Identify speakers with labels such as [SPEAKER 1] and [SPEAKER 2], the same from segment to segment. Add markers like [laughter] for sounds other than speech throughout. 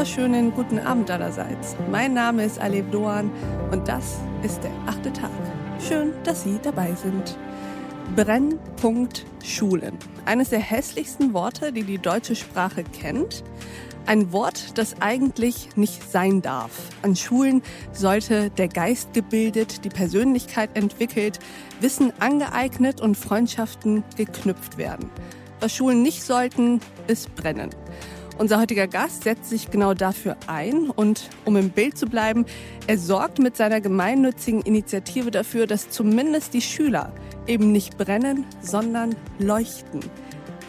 [SPEAKER 1] wunderschönen guten Abend allerseits. Mein Name ist Alev Doan und das ist der achte Tag. Schön, dass Sie dabei sind. Brennpunkt Schulen. Eines der hässlichsten Worte, die die deutsche Sprache kennt. Ein Wort, das eigentlich nicht sein darf. An Schulen sollte der Geist gebildet, die Persönlichkeit entwickelt, Wissen angeeignet und Freundschaften geknüpft werden. Was Schulen nicht sollten, ist brennen. Unser heutiger Gast setzt sich genau dafür ein und, um im Bild zu bleiben, er sorgt mit seiner gemeinnützigen Initiative dafür, dass zumindest die Schüler eben nicht brennen, sondern leuchten.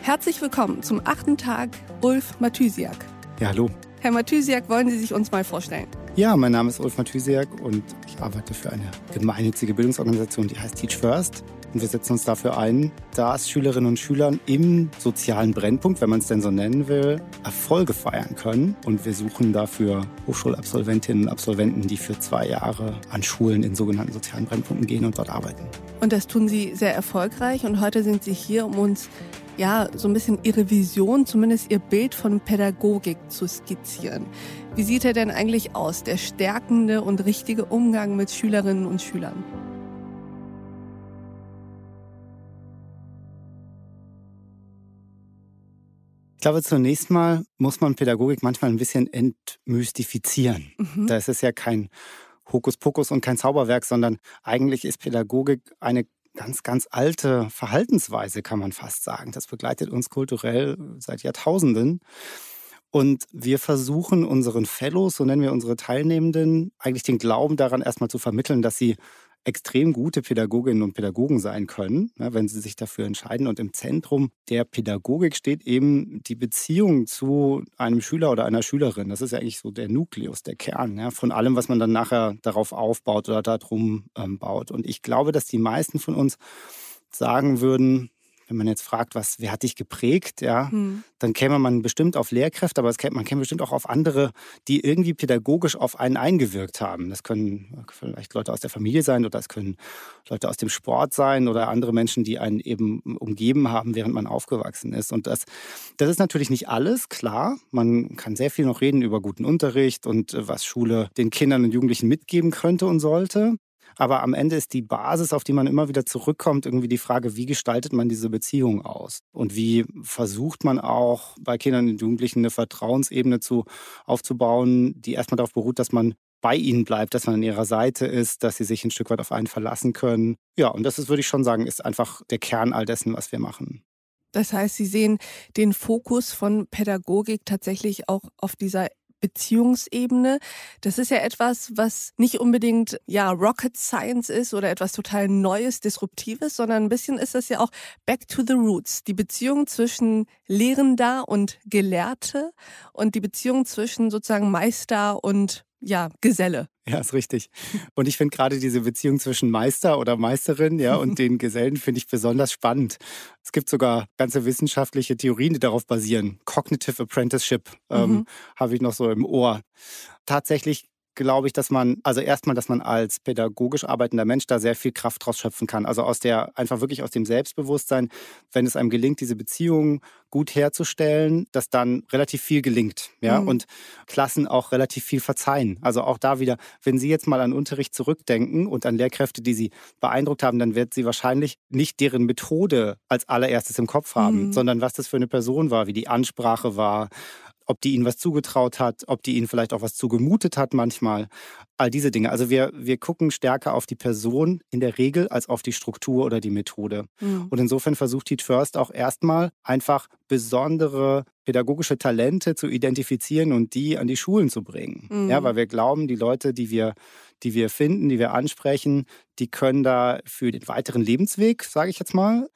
[SPEAKER 1] Herzlich willkommen zum achten Tag, Ulf Mathysiak.
[SPEAKER 2] Ja, hallo.
[SPEAKER 1] Herr Mathysiak, wollen Sie sich uns mal vorstellen?
[SPEAKER 2] Ja, mein Name ist Ulf Mathysiak und ich arbeite für eine gemeinnützige Bildungsorganisation, die heißt Teach First. Und wir setzen uns dafür ein, dass Schülerinnen und Schüler im sozialen Brennpunkt, wenn man es denn so nennen will, Erfolge feiern können. Und wir suchen dafür Hochschulabsolventinnen und Absolventen, die für zwei Jahre an Schulen in sogenannten sozialen Brennpunkten gehen und dort arbeiten.
[SPEAKER 1] Und das tun Sie sehr erfolgreich. Und heute sind Sie hier, um uns ja so ein bisschen Ihre Vision, zumindest Ihr Bild von Pädagogik zu skizzieren. Wie sieht er denn eigentlich aus, der stärkende und richtige Umgang mit Schülerinnen und Schülern?
[SPEAKER 2] Ich glaube, zunächst mal muss man Pädagogik manchmal ein bisschen entmystifizieren. Mhm. Da ist es ja kein Hokuspokus und kein Zauberwerk, sondern eigentlich ist Pädagogik eine ganz, ganz alte Verhaltensweise, kann man fast sagen. Das begleitet uns kulturell seit Jahrtausenden. Und wir versuchen unseren Fellows, so nennen wir unsere Teilnehmenden, eigentlich den Glauben daran erstmal zu vermitteln, dass sie extrem gute Pädagoginnen und Pädagogen sein können, ne, wenn sie sich dafür entscheiden. Und im Zentrum der Pädagogik steht eben die Beziehung zu einem Schüler oder einer Schülerin. Das ist ja eigentlich so der Nukleus, der Kern von allem, was man dann nachher darauf aufbaut oder darum ähm, baut. Und ich glaube, dass die meisten von uns sagen würden, wenn man jetzt fragt, was, wer hat dich geprägt, ja, hm. dann käme man bestimmt auf Lehrkräfte, aber käme, man käme bestimmt auch auf andere, die irgendwie pädagogisch auf einen eingewirkt haben. Das können vielleicht Leute aus der Familie sein oder es können Leute aus dem Sport sein oder andere Menschen, die einen eben umgeben haben, während man aufgewachsen ist. Und das, das ist natürlich nicht alles, klar. Man kann sehr viel noch reden über guten Unterricht und äh, was Schule den Kindern und Jugendlichen mitgeben könnte und sollte. Aber am Ende ist die Basis, auf die man immer wieder zurückkommt, irgendwie die Frage, wie gestaltet man diese Beziehung aus? Und wie versucht man auch bei Kindern und Jugendlichen eine Vertrauensebene zu, aufzubauen, die erstmal darauf beruht, dass man bei ihnen bleibt, dass man an ihrer Seite ist, dass sie sich ein Stück weit auf einen verlassen können. Ja, und das ist, würde ich schon sagen, ist einfach der Kern all dessen, was wir machen.
[SPEAKER 1] Das heißt, Sie sehen den Fokus von Pädagogik tatsächlich auch auf dieser Beziehungsebene. Das ist ja etwas, was nicht unbedingt ja Rocket Science ist oder etwas total Neues, Disruptives, sondern ein bisschen ist das ja auch Back to the Roots. Die Beziehung zwischen Lehrender und Gelehrte und die Beziehung zwischen sozusagen Meister und ja, Geselle.
[SPEAKER 2] Ja, ist richtig. Und ich finde gerade diese Beziehung zwischen Meister oder Meisterin ja, und [laughs] den Gesellen finde ich besonders spannend. Es gibt sogar ganze wissenschaftliche Theorien, die darauf basieren. Cognitive Apprenticeship ähm, mhm. habe ich noch so im Ohr. Tatsächlich glaube ich, dass man, also erstmal, dass man als pädagogisch arbeitender Mensch da sehr viel Kraft draus schöpfen kann. Also aus der, einfach wirklich aus dem Selbstbewusstsein, wenn es einem gelingt, diese Beziehungen gut herzustellen, dass dann relativ viel gelingt. Ja, mhm. und Klassen auch relativ viel verzeihen. Also auch da wieder, wenn Sie jetzt mal an Unterricht zurückdenken und an Lehrkräfte, die Sie beeindruckt haben, dann wird Sie wahrscheinlich nicht deren Methode als allererstes im Kopf haben, mhm. sondern was das für eine Person war, wie die Ansprache war, ob die ihnen was zugetraut hat, ob die ihnen vielleicht auch was zugemutet hat manchmal. All diese Dinge. Also wir, wir gucken stärker auf die Person in der Regel als auf die Struktur oder die Methode. Mhm. Und insofern versucht Teach First auch erstmal einfach besondere pädagogische Talente zu identifizieren und die an die Schulen zu bringen. Mhm. Ja, weil wir glauben, die Leute, die wir, die wir finden, die wir ansprechen, die können da für den weiteren Lebensweg, sage ich jetzt mal,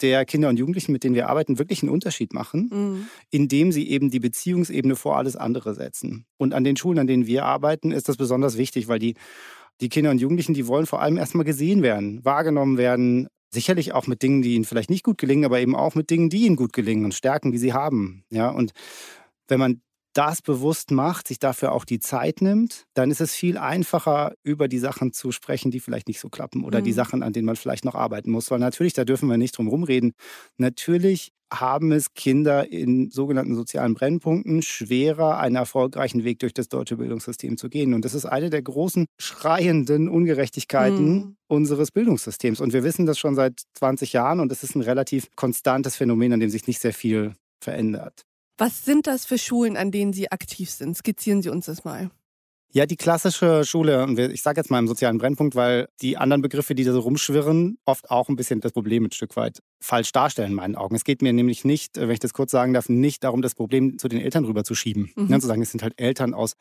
[SPEAKER 2] der Kinder und Jugendlichen, mit denen wir arbeiten, wirklich einen Unterschied machen, mhm. indem sie eben die Beziehungsebene vor alles andere setzen. Und an den Schulen, an denen wir arbeiten, ist das besonders wichtig, weil die, die Kinder und Jugendlichen, die wollen vor allem erstmal gesehen werden, wahrgenommen werden, sicherlich auch mit Dingen, die ihnen vielleicht nicht gut gelingen, aber eben auch mit Dingen, die ihnen gut gelingen und Stärken, die sie haben. Ja, und wenn man das bewusst macht, sich dafür auch die Zeit nimmt, dann ist es viel einfacher, über die Sachen zu sprechen, die vielleicht nicht so klappen oder mhm. die Sachen, an denen man vielleicht noch arbeiten muss. Weil natürlich, da dürfen wir nicht drum rumreden, natürlich haben es Kinder in sogenannten sozialen Brennpunkten schwerer, einen erfolgreichen Weg durch das deutsche Bildungssystem zu gehen. Und das ist eine der großen schreienden Ungerechtigkeiten mhm. unseres Bildungssystems. Und wir wissen das schon seit 20 Jahren und es ist ein relativ konstantes Phänomen, an dem sich nicht sehr viel verändert.
[SPEAKER 1] Was sind das für Schulen, an denen Sie aktiv sind? Skizzieren Sie uns das mal.
[SPEAKER 2] Ja, die klassische Schule, und ich sage jetzt mal im sozialen Brennpunkt, weil die anderen Begriffe, die da so rumschwirren, oft auch ein bisschen das Problem ein Stück weit falsch darstellen in meinen Augen. Es geht mir nämlich nicht, wenn ich das kurz sagen darf, nicht darum, das Problem zu den Eltern rüberzuschieben. Mhm. Ja, zu sagen, es sind halt Eltern aus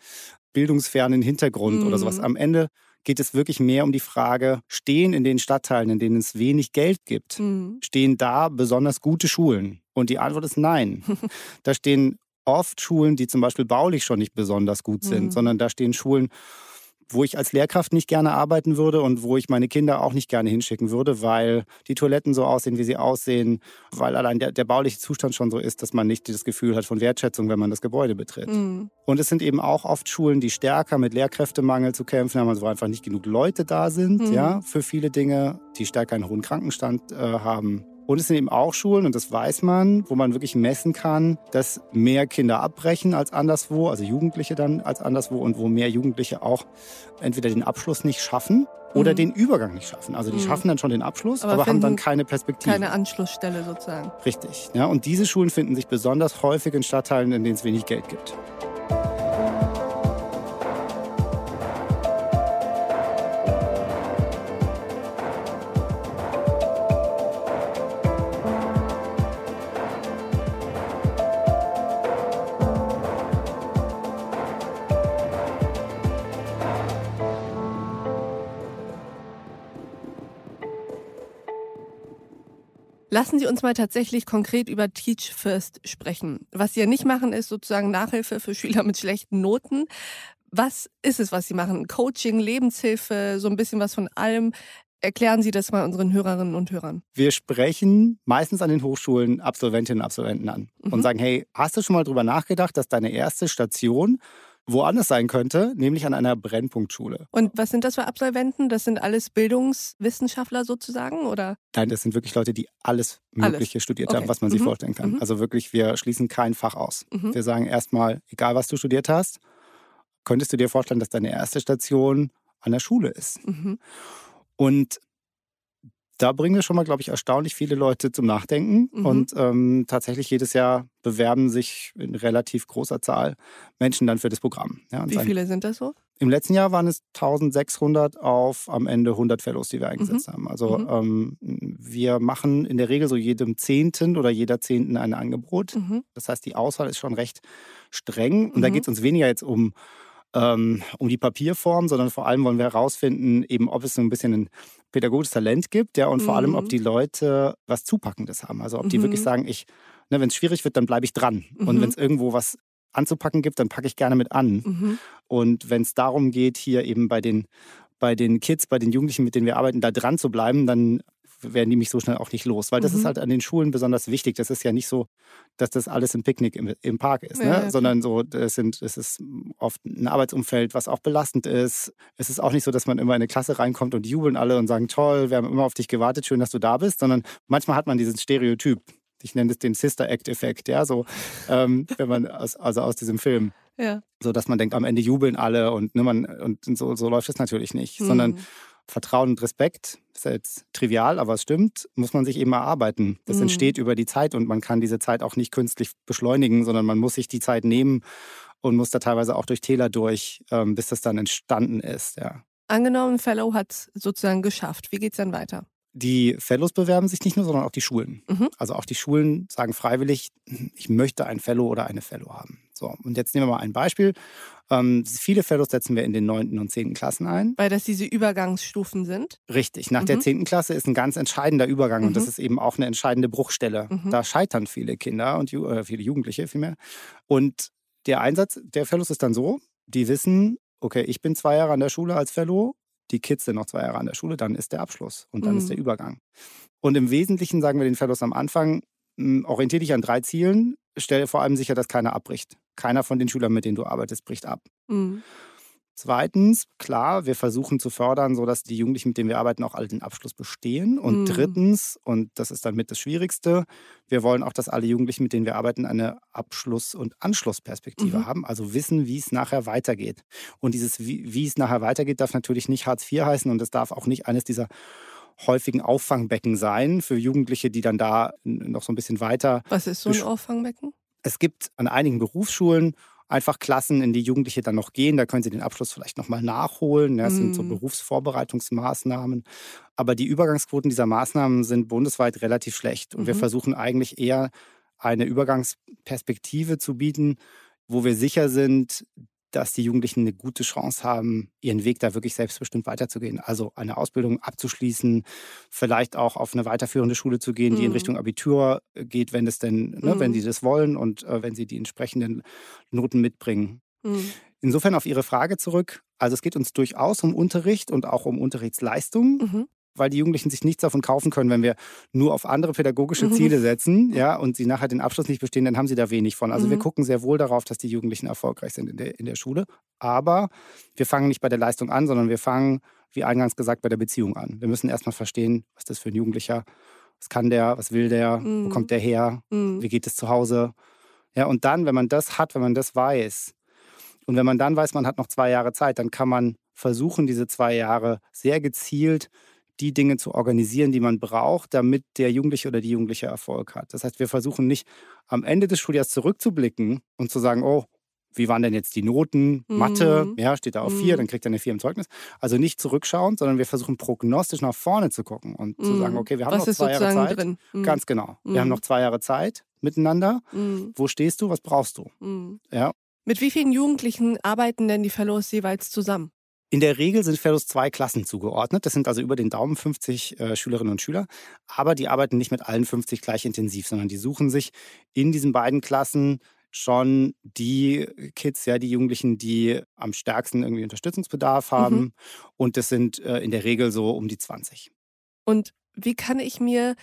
[SPEAKER 2] bildungsfernen Hintergrund mhm. oder sowas. Mhm. Am Ende geht es wirklich mehr um die Frage, stehen in den Stadtteilen, in denen es wenig Geld gibt, mhm. stehen da besonders gute Schulen? Und die Antwort ist nein. [laughs] da stehen oft Schulen, die zum Beispiel baulich schon nicht besonders gut sind, mhm. sondern da stehen Schulen, wo ich als Lehrkraft nicht gerne arbeiten würde und wo ich meine Kinder auch nicht gerne hinschicken würde, weil die Toiletten so aussehen, wie sie aussehen, weil allein der, der bauliche Zustand schon so ist, dass man nicht das Gefühl hat von Wertschätzung, wenn man das Gebäude betritt. Mhm. Und es sind eben auch oft Schulen, die stärker mit Lehrkräftemangel zu kämpfen haben, also wo einfach nicht genug Leute da sind, mhm. ja, für viele Dinge, die stärker einen hohen Krankenstand äh, haben und es sind eben auch Schulen, und das weiß man, wo man wirklich messen kann, dass mehr Kinder abbrechen als anderswo, also Jugendliche dann als anderswo, und wo mehr Jugendliche auch entweder den Abschluss nicht schaffen oder mhm. den Übergang nicht schaffen. Also die mhm. schaffen dann schon den Abschluss, aber, aber haben dann keine Perspektive.
[SPEAKER 1] Keine Anschlussstelle sozusagen.
[SPEAKER 2] Richtig. Ja, und diese Schulen finden sich besonders häufig in Stadtteilen, in denen es wenig Geld gibt.
[SPEAKER 1] Lassen Sie uns mal tatsächlich konkret über Teach First sprechen. Was Sie ja nicht machen, ist sozusagen Nachhilfe für Schüler mit schlechten Noten. Was ist es, was Sie machen? Coaching, Lebenshilfe, so ein bisschen was von allem. Erklären Sie das mal unseren Hörerinnen und Hörern.
[SPEAKER 2] Wir sprechen meistens an den Hochschulen Absolventinnen und Absolventen an mhm. und sagen, hey, hast du schon mal drüber nachgedacht, dass deine erste Station woanders sein könnte, nämlich an einer Brennpunktschule.
[SPEAKER 1] Und was sind das für Absolventen? Das sind alles Bildungswissenschaftler sozusagen, oder?
[SPEAKER 2] Nein, das sind wirklich Leute, die alles Mögliche alles. studiert okay. haben, was man mhm. sich vorstellen kann. Mhm. Also wirklich, wir schließen kein Fach aus. Mhm. Wir sagen erstmal, egal was du studiert hast, könntest du dir vorstellen, dass deine erste Station an der Schule ist. Mhm. Und da bringen wir schon mal, glaube ich, erstaunlich viele Leute zum Nachdenken. Mhm. Und ähm, tatsächlich jedes Jahr bewerben sich in relativ großer Zahl Menschen dann für das Programm.
[SPEAKER 1] Ja, Wie viele sind das so?
[SPEAKER 2] Im letzten Jahr waren es 1600 auf am Ende 100 Fellows, die wir eingesetzt mhm. haben. Also mhm. ähm, wir machen in der Regel so jedem Zehnten oder jeder Zehnten ein Angebot. Mhm. Das heißt, die Auswahl ist schon recht streng. Und da mhm. geht es uns weniger jetzt um ähm, um die Papierform, sondern vor allem wollen wir herausfinden, eben ob es so ein bisschen ein pädagogisches Talent gibt, ja, und mhm. vor allem, ob mhm. die Leute was Zupackendes haben. Also ob die mhm. wirklich sagen, ich, ne, wenn es schwierig wird, dann bleibe ich dran. Mhm. Und wenn es irgendwo was anzupacken gibt, dann packe ich gerne mit an. Mhm. Und wenn es darum geht, hier eben bei den bei den Kids, bei den Jugendlichen, mit denen wir arbeiten, da dran zu bleiben, dann werden die mich so schnell auch nicht los. Weil das mhm. ist halt an den Schulen besonders wichtig. Das ist ja nicht so, dass das alles ein Picknick im, im Park ist, ne? ja, sondern so, es, sind, es ist oft ein Arbeitsumfeld, was auch belastend ist. Es ist auch nicht so, dass man immer in eine Klasse reinkommt und jubeln alle und sagen, toll, wir haben immer auf dich gewartet, schön, dass du da bist, sondern manchmal hat man diesen Stereotyp. Ich nenne es den Sister Act Effekt, ja, so, ähm, [laughs] wenn man aus, also aus diesem Film. Ja. So dass man denkt, am Ende jubeln alle und, ne, man, und so, so läuft es natürlich nicht, mhm. sondern Vertrauen und Respekt, ist ja jetzt trivial, aber es stimmt, muss man sich eben erarbeiten. Das mhm. entsteht über die Zeit und man kann diese Zeit auch nicht künstlich beschleunigen, sondern man muss sich die Zeit nehmen und muss da teilweise auch durch Täler durch, ähm, bis das dann entstanden ist. Ja.
[SPEAKER 1] Angenommen, Fellow hat es sozusagen geschafft. Wie geht es dann weiter?
[SPEAKER 2] Die Fellows bewerben sich nicht nur, sondern auch die Schulen. Mhm. Also auch die Schulen sagen freiwillig, ich möchte ein Fellow oder eine Fellow haben. So, und jetzt nehmen wir mal ein Beispiel. Ähm, viele Fellows setzen wir in den 9. und 10. Klassen ein.
[SPEAKER 1] Weil das diese Übergangsstufen sind?
[SPEAKER 2] Richtig. Nach mhm. der 10. Klasse ist ein ganz entscheidender Übergang mhm. und das mhm. ist eben auch eine entscheidende Bruchstelle. Mhm. Da scheitern viele Kinder und äh, viele Jugendliche vielmehr. Und der Einsatz der Fellows ist dann so, die wissen, okay, ich bin zwei Jahre an der Schule als Fellow, die Kids sind noch zwei Jahre an der Schule, dann ist der Abschluss und dann ist der mhm. Übergang. Und im Wesentlichen sagen wir den Fellows am Anfang, hm, orientiere dich an drei Zielen, stelle vor allem sicher, dass keiner abbricht. keiner von den Schülern, mit denen du arbeitest, bricht ab. Mhm. Zweitens, klar, wir versuchen zu fördern, sodass die Jugendlichen, mit denen wir arbeiten, auch alle den Abschluss bestehen. Und mhm. drittens, und das ist dann mit das Schwierigste, wir wollen auch, dass alle Jugendlichen, mit denen wir arbeiten, eine Abschluss- und Anschlussperspektive mhm. haben, also wissen, wie es nachher weitergeht. Und dieses, wie, wie es nachher weitergeht, darf natürlich nicht Hartz IV heißen und es darf auch nicht eines dieser häufigen Auffangbecken sein für Jugendliche, die dann da noch so ein bisschen weiter.
[SPEAKER 1] Was ist so ein Auffangbecken?
[SPEAKER 2] Es gibt an einigen Berufsschulen einfach Klassen, in die Jugendliche dann noch gehen. Da können sie den Abschluss vielleicht nochmal nachholen. Das sind so mhm. Berufsvorbereitungsmaßnahmen. Aber die Übergangsquoten dieser Maßnahmen sind bundesweit relativ schlecht. Und mhm. wir versuchen eigentlich eher eine Übergangsperspektive zu bieten, wo wir sicher sind, dass die Jugendlichen eine gute Chance haben, ihren Weg da wirklich selbstbestimmt weiterzugehen. Also eine Ausbildung abzuschließen, vielleicht auch auf eine weiterführende Schule zu gehen, die mhm. in Richtung Abitur äh, geht, wenn es denn, ne, mhm. wenn sie das wollen und äh, wenn sie die entsprechenden Noten mitbringen. Mhm. Insofern auf Ihre Frage zurück. Also es geht uns durchaus um Unterricht und auch um Unterrichtsleistung. Mhm weil die Jugendlichen sich nichts davon kaufen können, wenn wir nur auf andere pädagogische mhm. Ziele setzen, ja, und sie nachher den Abschluss nicht bestehen, dann haben sie da wenig von. Also mhm. wir gucken sehr wohl darauf, dass die Jugendlichen erfolgreich sind in der, in der Schule. Aber wir fangen nicht bei der Leistung an, sondern wir fangen, wie eingangs gesagt, bei der Beziehung an. Wir müssen erstmal verstehen, was das für ein Jugendlicher, was kann der, was will der, mhm. wo kommt der her, mhm. wie geht es zu Hause. Ja, und dann, wenn man das hat, wenn man das weiß, und wenn man dann weiß, man hat noch zwei Jahre Zeit, dann kann man versuchen, diese zwei Jahre sehr gezielt die Dinge zu organisieren, die man braucht, damit der Jugendliche oder die Jugendliche Erfolg hat. Das heißt, wir versuchen nicht am Ende des Schuljahres zurückzublicken und zu sagen, oh, wie waren denn jetzt die Noten? Mhm. Mathe, ja, steht da auf vier, mhm. dann kriegt er eine vier im Zeugnis. Also nicht zurückschauen, sondern wir versuchen prognostisch nach vorne zu gucken und mhm. zu sagen, okay, wir haben Was noch zwei Jahre Zeit. Drin? Mhm. Ganz genau. Wir haben mhm. noch zwei Jahre Zeit miteinander. Mhm. Wo stehst du? Was brauchst du? Ja.
[SPEAKER 1] Mit wie vielen Jugendlichen arbeiten denn die Fellows jeweils zusammen?
[SPEAKER 2] In der Regel sind Fellows zwei Klassen zugeordnet. Das sind also über den Daumen 50 äh, Schülerinnen und Schüler. Aber die arbeiten nicht mit allen 50 gleich intensiv, sondern die suchen sich in diesen beiden Klassen schon die Kids, ja, die Jugendlichen, die am stärksten irgendwie Unterstützungsbedarf mhm. haben. Mhm. Und das sind äh, in der Regel so um die 20.
[SPEAKER 1] Und wie kann ich mir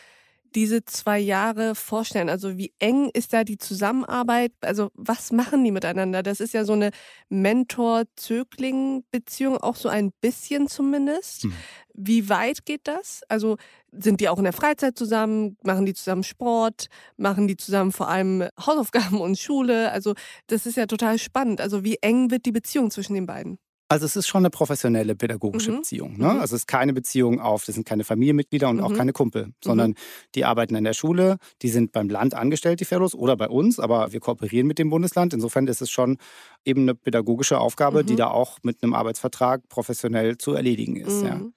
[SPEAKER 1] diese zwei Jahre vorstellen? Also wie eng ist da die Zusammenarbeit? Also was machen die miteinander? Das ist ja so eine Mentor-Zögling-Beziehung, auch so ein bisschen zumindest. Hm. Wie weit geht das? Also sind die auch in der Freizeit zusammen? Machen die zusammen Sport? Machen die zusammen vor allem Hausaufgaben und Schule? Also das ist ja total spannend. Also wie eng wird die Beziehung zwischen den beiden?
[SPEAKER 2] Also es ist schon eine professionelle pädagogische mhm. Beziehung. Ne? Mhm. Also es ist keine Beziehung auf, das sind keine Familienmitglieder und mhm. auch keine Kumpel, sondern mhm. die arbeiten in der Schule, die sind beim Land angestellt, die Fellows, oder bei uns, aber wir kooperieren mit dem Bundesland. Insofern ist es schon eben eine pädagogische Aufgabe, die mhm. da auch mit einem Arbeitsvertrag professionell zu erledigen ist. Ja. Mhm.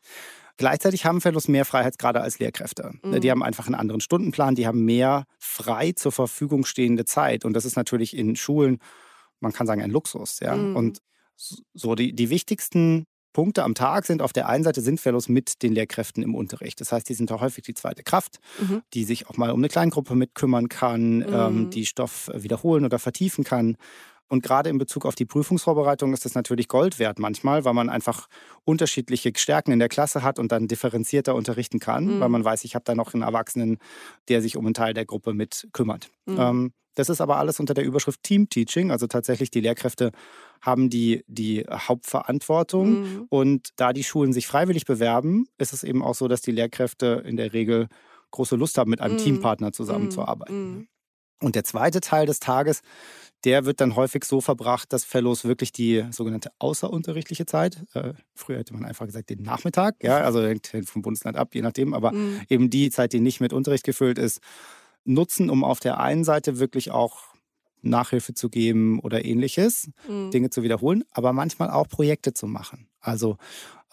[SPEAKER 2] Gleichzeitig haben Fellows mehr Freiheitsgrade als Lehrkräfte. Mhm. Die haben einfach einen anderen Stundenplan, die haben mehr frei zur Verfügung stehende Zeit. Und das ist natürlich in Schulen, man kann sagen, ein Luxus. Ja? Mhm. Und so, die, die wichtigsten Punkte am Tag sind auf der einen Seite sind Fellows mit den Lehrkräften im Unterricht. Das heißt, die sind auch häufig die zweite Kraft, mhm. die sich auch mal um eine Kleingruppe mitkümmern kann, ähm, mhm. ähm, die Stoff wiederholen oder vertiefen kann. Und gerade in Bezug auf die Prüfungsvorbereitung ist das natürlich Gold wert manchmal, weil man einfach unterschiedliche Stärken in der Klasse hat und dann differenzierter unterrichten kann, mhm. weil man weiß, ich habe da noch einen Erwachsenen, der sich um einen Teil der Gruppe mit kümmert. Mhm. Ähm, das ist aber alles unter der Überschrift Team Teaching, also tatsächlich die Lehrkräfte haben die, die Hauptverantwortung. Mhm. Und da die Schulen sich freiwillig bewerben, ist es eben auch so, dass die Lehrkräfte in der Regel große Lust haben, mit einem mhm. Teampartner zusammenzuarbeiten. Mhm. Und der zweite Teil des Tages, der wird dann häufig so verbracht, dass Fellows wirklich die sogenannte außerunterrichtliche Zeit, äh, früher hätte man einfach gesagt den Nachmittag, ja, also hängt vom Bundesland ab, je nachdem, aber mhm. eben die Zeit, die nicht mit Unterricht gefüllt ist, nutzen, um auf der einen Seite wirklich auch Nachhilfe zu geben oder ähnliches, mhm. Dinge zu wiederholen, aber manchmal auch Projekte zu machen. Also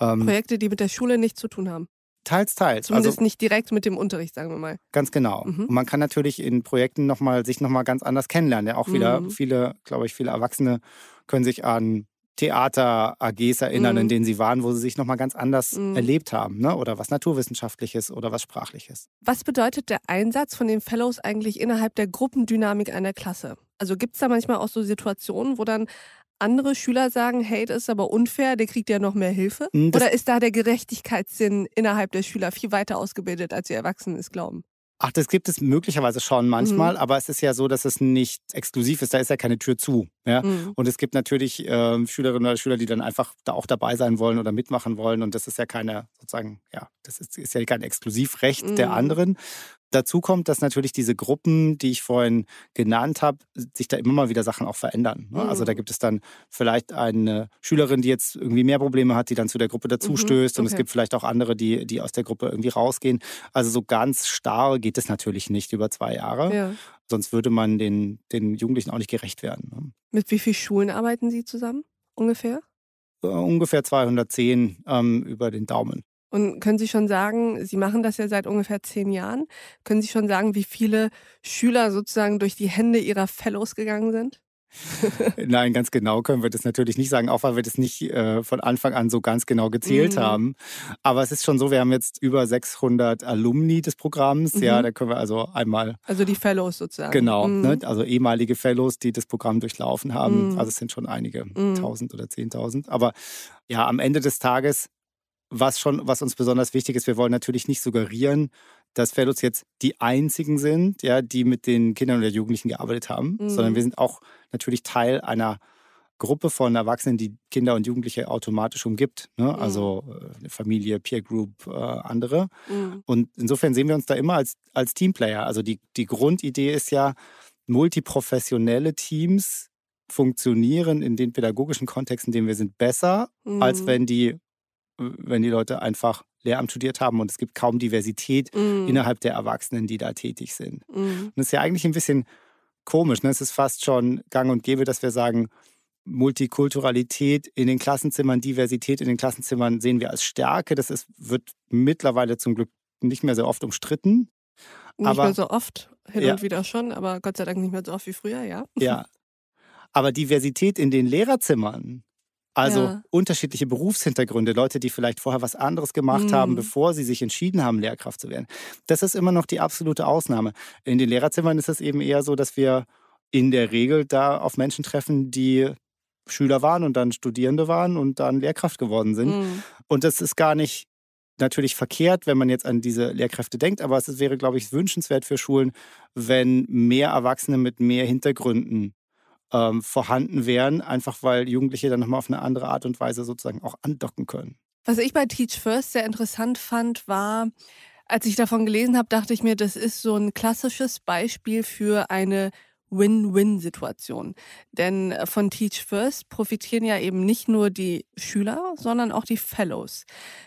[SPEAKER 1] ähm, Projekte, die mit der Schule nichts zu tun haben.
[SPEAKER 2] Teils, teils.
[SPEAKER 1] Zumindest also, nicht direkt mit dem Unterricht, sagen wir mal.
[SPEAKER 2] Ganz genau. Mhm. Und man kann natürlich in Projekten noch mal, sich nochmal ganz anders kennenlernen. Ja, auch wieder mhm. viele, glaube ich, viele Erwachsene können sich an Theater-AGs erinnern, mhm. in denen sie waren, wo sie sich nochmal ganz anders mhm. erlebt haben. Ne? Oder was Naturwissenschaftliches oder was Sprachliches.
[SPEAKER 1] Was bedeutet der Einsatz von den Fellows eigentlich innerhalb der Gruppendynamik einer Klasse? Also gibt es da manchmal auch so Situationen, wo dann andere Schüler sagen, hey, das ist aber unfair, der kriegt ja noch mehr Hilfe? Hm, das Oder ist da der Gerechtigkeitssinn innerhalb der Schüler viel weiter ausgebildet, als die Erwachsenen es glauben?
[SPEAKER 2] Ach, das gibt es möglicherweise schon manchmal, mhm. aber es ist ja so, dass es nicht exklusiv ist. Da ist ja keine Tür zu. Ja? Mhm. Und es gibt natürlich äh, Schülerinnen oder Schüler, die dann einfach da auch dabei sein wollen oder mitmachen wollen. Und das ist ja keine, sozusagen, ja, das ist, ist ja kein Exklusivrecht mhm. der anderen. Dazu kommt, dass natürlich diese Gruppen, die ich vorhin genannt habe, sich da immer mal wieder Sachen auch verändern. Ne? Mhm. Also da gibt es dann vielleicht eine Schülerin, die jetzt irgendwie mehr Probleme hat, die dann zu der Gruppe dazustößt. Mhm. Und okay. es gibt vielleicht auch andere, die, die aus der Gruppe irgendwie rausgehen. Also so ganz starr geht es natürlich nicht über zwei Jahre. Ja. Sonst würde man den, den Jugendlichen auch nicht gerecht werden. Ne?
[SPEAKER 1] Mit wie vielen Schulen arbeiten Sie zusammen ungefähr?
[SPEAKER 2] Uh, ungefähr 210 ähm, über den Daumen.
[SPEAKER 1] Und können Sie schon sagen, Sie machen das ja seit ungefähr zehn Jahren, können Sie schon sagen, wie viele Schüler sozusagen durch die Hände Ihrer Fellows gegangen sind?
[SPEAKER 2] Nein, ganz genau können wir das natürlich nicht sagen, auch weil wir das nicht äh, von Anfang an so ganz genau gezählt mhm. haben. Aber es ist schon so, wir haben jetzt über 600 Alumni des Programms. Mhm. Ja, da können wir also einmal.
[SPEAKER 1] Also die Fellows sozusagen.
[SPEAKER 2] Genau, mhm. ne? also ehemalige Fellows, die das Programm durchlaufen haben. Mhm. Also es sind schon einige, mhm. tausend oder zehntausend. Aber ja, am Ende des Tages was schon, was uns besonders wichtig ist, wir wollen natürlich nicht suggerieren, dass Fellows jetzt die einzigen sind, ja, die mit den Kindern oder Jugendlichen gearbeitet haben, mhm. sondern wir sind auch natürlich Teil einer Gruppe von Erwachsenen, die Kinder und Jugendliche automatisch umgibt. Ne? Mhm. Also äh, eine Familie, Peer Group, äh, andere. Mhm. Und insofern sehen wir uns da immer als, als Teamplayer. Also die, die Grundidee ist ja, multiprofessionelle Teams funktionieren in den pädagogischen Kontexten, in denen wir sind, besser, mhm. als wenn die wenn die Leute einfach Lehramt studiert haben und es gibt kaum Diversität mm. innerhalb der Erwachsenen, die da tätig sind. Mm. Und das ist ja eigentlich ein bisschen komisch. Ne? Es ist fast schon gang und gäbe, dass wir sagen, Multikulturalität in den Klassenzimmern, Diversität in den Klassenzimmern sehen wir als Stärke. Das ist, wird mittlerweile zum Glück nicht mehr so oft umstritten.
[SPEAKER 1] Nicht aber, mehr so oft, hin ja. und wieder schon, aber Gott sei Dank nicht mehr so oft wie früher, ja.
[SPEAKER 2] Ja. Aber Diversität in den Lehrerzimmern, also ja. unterschiedliche Berufshintergründe, Leute, die vielleicht vorher was anderes gemacht mhm. haben, bevor sie sich entschieden haben, Lehrkraft zu werden. Das ist immer noch die absolute Ausnahme. In den Lehrerzimmern ist es eben eher so, dass wir in der Regel da auf Menschen treffen, die Schüler waren und dann Studierende waren und dann Lehrkraft geworden sind. Mhm. Und das ist gar nicht natürlich verkehrt, wenn man jetzt an diese Lehrkräfte denkt, aber es wäre, glaube ich, wünschenswert für Schulen, wenn mehr Erwachsene mit mehr Hintergründen ähm, vorhanden wären, einfach weil Jugendliche dann nochmal auf eine andere Art und Weise sozusagen auch andocken können.
[SPEAKER 1] Was ich bei Teach First sehr interessant fand, war, als ich davon gelesen habe, dachte ich mir, das ist so ein klassisches Beispiel für eine Win-Win-Situation. Denn von Teach First profitieren ja eben nicht nur die Schüler, sondern auch die Fellows.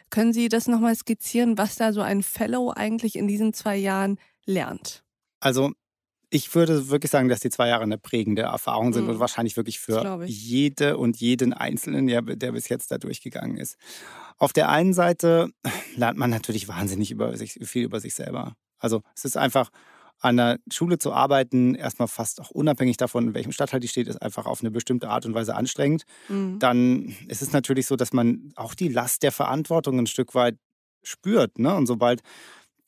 [SPEAKER 1] Können Sie das nochmal skizzieren, was da so ein Fellow eigentlich in diesen zwei Jahren lernt?
[SPEAKER 2] Also ich würde wirklich sagen, dass die zwei Jahre eine prägende Erfahrung sind mhm. und wahrscheinlich wirklich für jede und jeden Einzelnen, der, der bis jetzt da durchgegangen ist. Auf der einen Seite lernt man natürlich wahnsinnig über sich, viel über sich selber. Also es ist einfach, an der Schule zu arbeiten, erstmal fast auch unabhängig davon, in welchem Stadtteil die steht, ist einfach auf eine bestimmte Art und Weise anstrengend. Mhm. Dann ist es natürlich so, dass man auch die Last der Verantwortung ein Stück weit spürt. Ne? Und sobald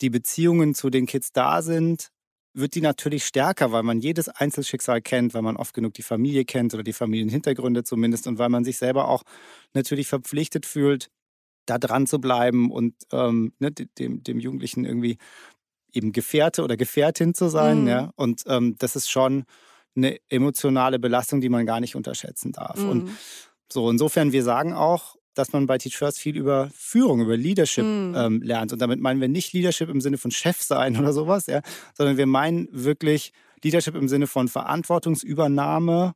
[SPEAKER 2] die Beziehungen zu den Kids da sind, wird die natürlich stärker, weil man jedes Einzelschicksal kennt, weil man oft genug die Familie kennt oder die Familienhintergründe zumindest und weil man sich selber auch natürlich verpflichtet fühlt, da dran zu bleiben und ähm, ne, dem, dem Jugendlichen irgendwie eben Gefährte oder Gefährtin zu sein. Mhm. Ja? Und ähm, das ist schon eine emotionale Belastung, die man gar nicht unterschätzen darf. Mhm. Und so, insofern, wir sagen auch, dass man bei Teach First viel über Führung, über Leadership mm. ähm, lernt. Und damit meinen wir nicht Leadership im Sinne von Chef sein oder sowas, ja, sondern wir meinen wirklich Leadership im Sinne von Verantwortungsübernahme,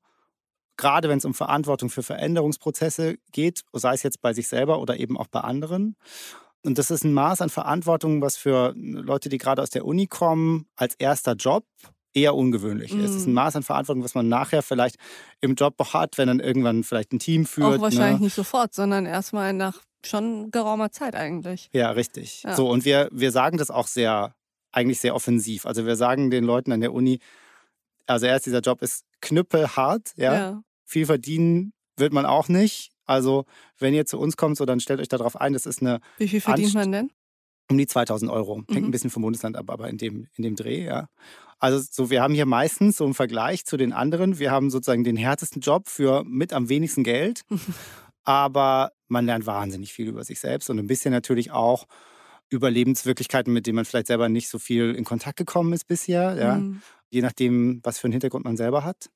[SPEAKER 2] gerade wenn es um Verantwortung für Veränderungsprozesse geht, sei es jetzt bei sich selber oder eben auch bei anderen. Und das ist ein Maß an Verantwortung, was für Leute, die gerade aus der Uni kommen, als erster Job eher ungewöhnlich ist. Es ist ein mhm. Maß an Verantwortung, was man nachher vielleicht im Job hat, wenn dann irgendwann vielleicht ein Team führt.
[SPEAKER 1] Auch wahrscheinlich ne? nicht sofort, sondern erstmal nach schon geraumer Zeit eigentlich.
[SPEAKER 2] Ja, richtig. Ja. So, und wir, wir sagen das auch sehr, eigentlich sehr offensiv. Also wir sagen den Leuten an der Uni, also erst dieser Job ist knüppelhart, ja. ja. Viel verdienen wird man auch nicht. Also, wenn ihr zu uns kommt, so dann stellt euch darauf ein, das ist eine.
[SPEAKER 1] Wie viel verdient Anst man denn?
[SPEAKER 2] Um die 2000 Euro. Hängt mhm. ein bisschen vom Bundesland ab, aber in dem, in dem Dreh, ja. Also so, wir haben hier meistens so im Vergleich zu den anderen, wir haben sozusagen den härtesten Job für mit am wenigsten Geld. [laughs] aber man lernt wahnsinnig viel über sich selbst und ein bisschen natürlich auch Überlebenswirklichkeiten, mit denen man vielleicht selber nicht so viel in Kontakt gekommen ist bisher, ja. Mhm. Je nachdem, was für einen Hintergrund man selber hat.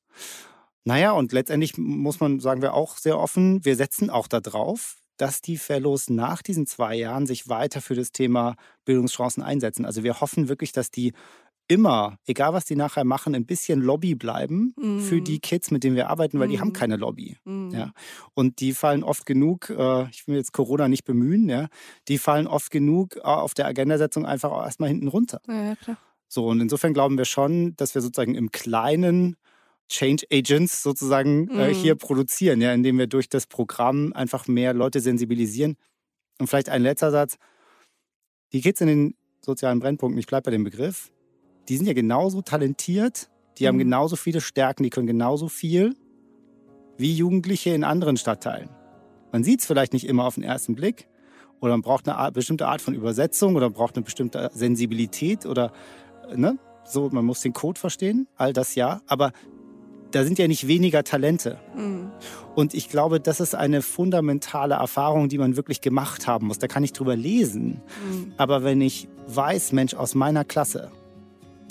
[SPEAKER 2] Naja, und letztendlich muss man, sagen wir auch sehr offen, wir setzen auch darauf, dass die Fellows nach diesen zwei Jahren sich weiter für das Thema Bildungschancen einsetzen. Also wir hoffen wirklich, dass die immer, egal was die nachher machen, ein bisschen Lobby bleiben mm. für die Kids, mit denen wir arbeiten, weil mm. die haben mhm. keine Lobby. Mm. Ja. Und die fallen oft genug, äh, ich will jetzt Corona nicht bemühen, ja, die fallen oft genug äh, auf der Agendasetzung einfach auch erstmal hinten runter.
[SPEAKER 1] Ja, klar.
[SPEAKER 2] So, und insofern glauben wir schon, dass wir sozusagen im Kleinen Change Agents sozusagen äh, mhm. hier produzieren, ja, indem wir durch das Programm einfach mehr Leute sensibilisieren. Und vielleicht ein letzter Satz. Die Kids in den sozialen Brennpunkten, ich bleibe bei dem Begriff, die sind ja genauso talentiert, die mhm. haben genauso viele Stärken, die können genauso viel wie Jugendliche in anderen Stadtteilen. Man sieht es vielleicht nicht immer auf den ersten Blick oder man braucht eine Art, bestimmte Art von Übersetzung oder man braucht eine bestimmte Sensibilität oder ne? so, man muss den Code verstehen, all das ja, aber da sind ja nicht weniger Talente. Mhm. Und ich glaube, das ist eine fundamentale Erfahrung, die man wirklich gemacht haben muss. Da kann ich drüber lesen. Mhm. Aber wenn ich weiß, Mensch, aus meiner Klasse,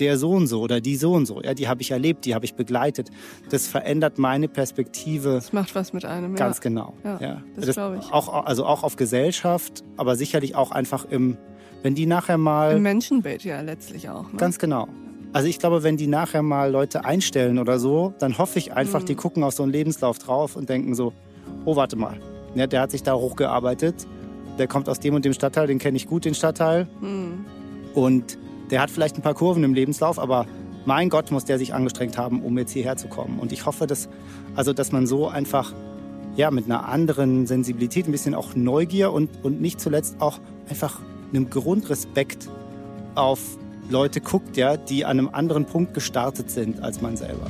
[SPEAKER 2] der so und so oder die so und so, ja, die habe ich erlebt, die habe ich begleitet. Das verändert meine Perspektive.
[SPEAKER 1] Das macht was mit einem,
[SPEAKER 2] Ganz
[SPEAKER 1] ja.
[SPEAKER 2] genau.
[SPEAKER 1] Ja, ja. Das, das glaube ich.
[SPEAKER 2] Auch, also auch auf Gesellschaft, aber sicherlich auch einfach im, wenn die nachher mal.
[SPEAKER 1] Im Menschenbild ja letztlich auch. Ne?
[SPEAKER 2] Ganz genau. Also ich glaube, wenn die nachher mal Leute einstellen oder so, dann hoffe ich einfach, mhm. die gucken auf so einen Lebenslauf drauf und denken so, oh, warte mal, ja, der hat sich da hochgearbeitet, der kommt aus dem und dem Stadtteil, den kenne ich gut, den Stadtteil. Mhm. Und der hat vielleicht ein paar Kurven im Lebenslauf, aber mein Gott, muss der sich angestrengt haben, um jetzt hierher zu kommen. Und ich hoffe, dass, also, dass man so einfach ja, mit einer anderen Sensibilität, ein bisschen auch Neugier und, und nicht zuletzt auch einfach einem Grundrespekt auf Leute guckt, ja, die an einem anderen Punkt gestartet sind als man selber.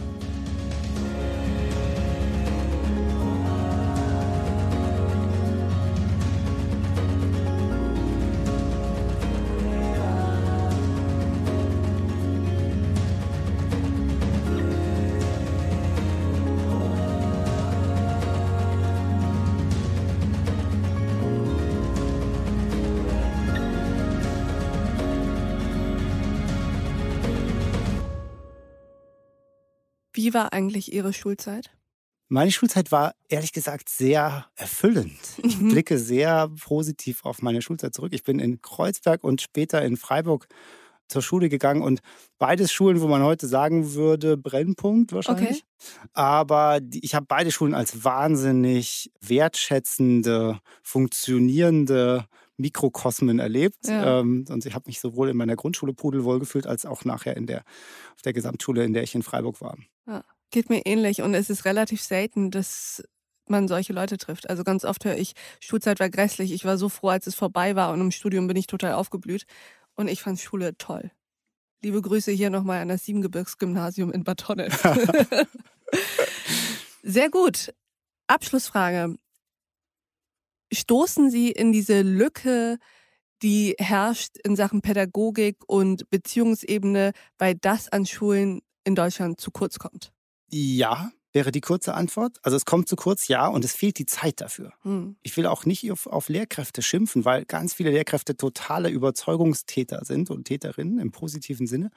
[SPEAKER 1] Wie war eigentlich Ihre Schulzeit?
[SPEAKER 2] Meine Schulzeit war ehrlich gesagt sehr erfüllend. Ich mhm. blicke sehr positiv auf meine Schulzeit zurück. Ich bin in Kreuzberg und später in Freiburg zur Schule gegangen und beides Schulen, wo man heute sagen würde, Brennpunkt wahrscheinlich. Okay. Aber ich habe beide Schulen als wahnsinnig wertschätzende, funktionierende Mikrokosmen erlebt. Ja. Ähm, und ich habe mich sowohl in meiner Grundschule pudelwohl gefühlt, als auch nachher in der, auf der Gesamtschule, in der ich in Freiburg war.
[SPEAKER 1] Ja, geht mir ähnlich. Und es ist relativ selten, dass man solche Leute trifft. Also ganz oft höre ich, Schulzeit war grässlich. Ich war so froh, als es vorbei war und im Studium bin ich total aufgeblüht. Und ich fand Schule toll. Liebe Grüße hier nochmal an das Siebengebirgsgymnasium in Bad. [laughs] [laughs] Sehr gut. Abschlussfrage stoßen Sie in diese Lücke, die herrscht in Sachen Pädagogik und Beziehungsebene, weil das an Schulen in Deutschland zu kurz kommt?
[SPEAKER 2] Ja, wäre die kurze Antwort. Also es kommt zu kurz, ja, und es fehlt die Zeit dafür. Hm. Ich will auch nicht auf, auf, Lehrkräfte schimpfen, weil ganz viele Lehrkräfte totale Überzeugungstäter sind und Täterinnen im positiven Sinne.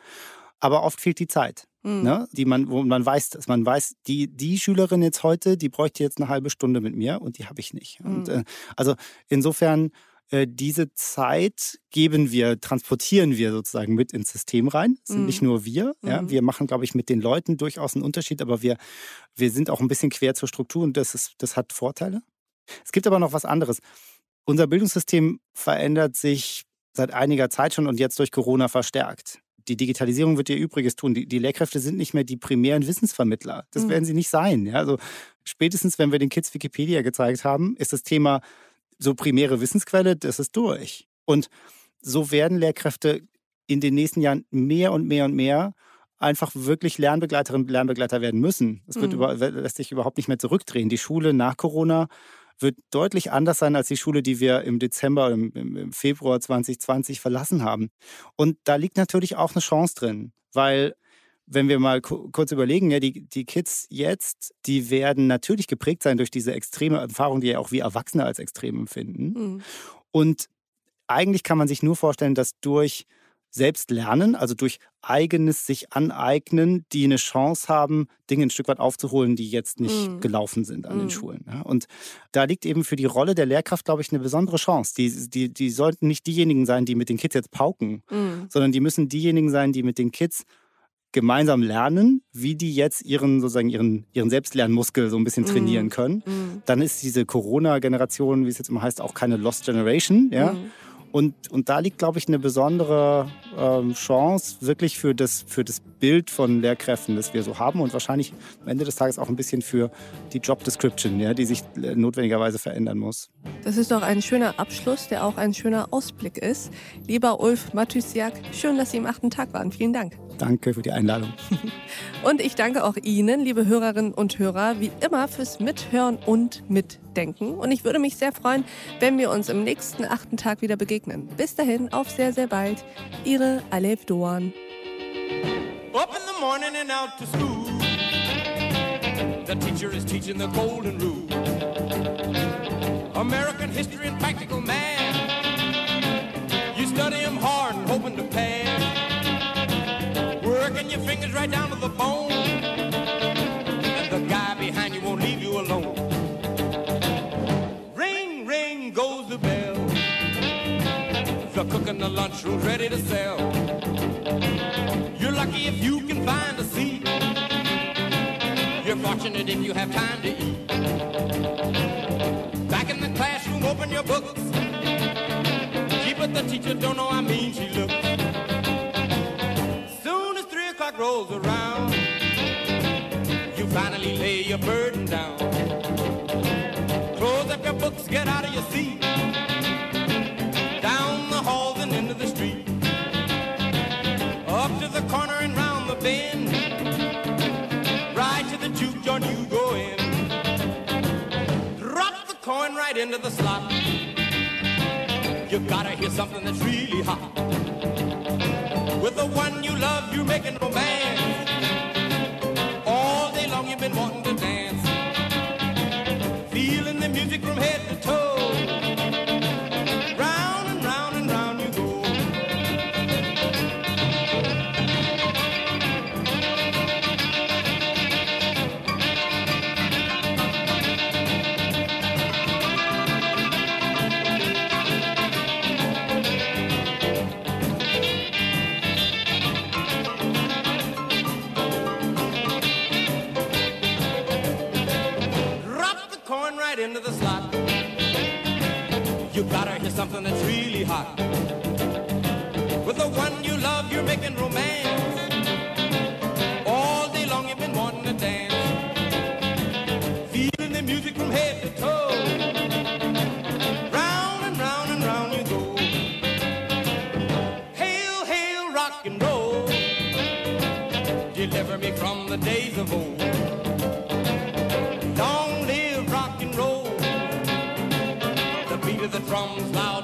[SPEAKER 2] Aber oft fehlt die Zeit, mhm. ne? die man, wo man weiß, dass man weiß, die, die Schülerin jetzt heute, die bräuchte jetzt eine halbe Stunde mit mir und die habe ich nicht. Mhm. Und, hm. äh, also insofern, äh, diese Zeit geben wir, transportieren wir sozusagen mit ins System rein. Das sind mhm. nicht nur wir. Ja? Mhm. Wir machen, glaube ich, mit den Leuten durchaus einen Unterschied, aber wir, wir sind auch ein bisschen quer zur Struktur und das, ist, das hat Vorteile. Es gibt aber noch was anderes. Unser Bildungssystem verändert sich seit einiger Zeit schon und jetzt durch Corona verstärkt die Digitalisierung wird ihr Übriges tun. Die, die, Lehrkräfte sind nicht mehr die primären Wissensvermittler. Das mhm. werden sie nicht sein. Ja? Also spätestens, wenn wir den Kids Wikipedia gezeigt haben, ist das Thema so primäre Wissensquelle, das ist durch. Und so werden Lehrkräfte in den nächsten Jahren mehr und mehr und mehr einfach wirklich Lernbegleiterinnen und Lernbegleiter werden müssen. Das wird mhm. über, lässt sich überhaupt nicht mehr zurückdrehen. Die Schule nach Corona wird deutlich anders sein als die Schule, die wir im Dezember, im, im Februar 2020 verlassen haben. Und da liegt natürlich auch eine Chance drin, weil wenn wir mal kurz überlegen, ja, die, die Kids jetzt, die werden natürlich geprägt sein durch diese extreme Erfahrung, die ja auch wir Erwachsene als extrem empfinden. Mhm. Und eigentlich kann man sich nur vorstellen, dass durch selbst lernen, also durch eigenes sich aneignen, die eine Chance haben, Dinge ein Stück weit aufzuholen, die jetzt nicht mm. gelaufen sind an mm. den Schulen. Und da liegt eben für die Rolle der Lehrkraft, glaube ich, eine besondere Chance. Die, die, die sollten nicht diejenigen sein, die mit den Kids jetzt pauken, mm. sondern die müssen diejenigen sein, die mit den Kids gemeinsam lernen, wie die jetzt ihren sozusagen ihren, ihren Selbstlernmuskel so ein bisschen trainieren können. Dann ist diese Corona-Generation, wie es jetzt immer heißt, auch keine Lost Generation. Ja? Und, und da liegt, glaube ich, eine besondere ähm, Chance wirklich für das, für das Bild von Lehrkräften, das wir so haben und wahrscheinlich am Ende des Tages auch ein bisschen für die Job Description, ja, die sich äh, notwendigerweise verändern muss.
[SPEAKER 3] Das ist doch ein schöner Abschluss, der auch ein schöner Ausblick ist. Lieber Ulf Matüsiak, schön, dass Sie im achten Tag waren. Vielen Dank.
[SPEAKER 2] Danke für die Einladung. [laughs]
[SPEAKER 3] und ich danke auch Ihnen, liebe Hörerinnen und Hörer, wie immer fürs Mithören und Mitdenken. Und ich würde mich sehr freuen, wenn wir uns im nächsten achten Tag wieder begegnen. Bis dahin, auf sehr, sehr bald. Ihre Alev Doan. Up in the morning and out to school. The teacher is teaching the golden rule. American history and practical math. You study them hard and hoping to pass. working your fingers right down to the bone. In the lunchroom's ready to sell. You're lucky if you can find a seat. You're fortunate if you have time to eat. Back in the classroom, open your books. Gee, but the teacher don't know how mean she looks Soon as three o'clock rolls around, you finally lay your burden down. Close up your books, get out of your seat. Gotta hear something that's really hot. With the one you love, you're making romance. Hot. With the one you love, you're making romance. All day long you've been wanting to dance. Feeling the music from head to toe. Round and round and round you go. Hail, hail, rock and roll. Deliver me from the days of old. drums loud and bold.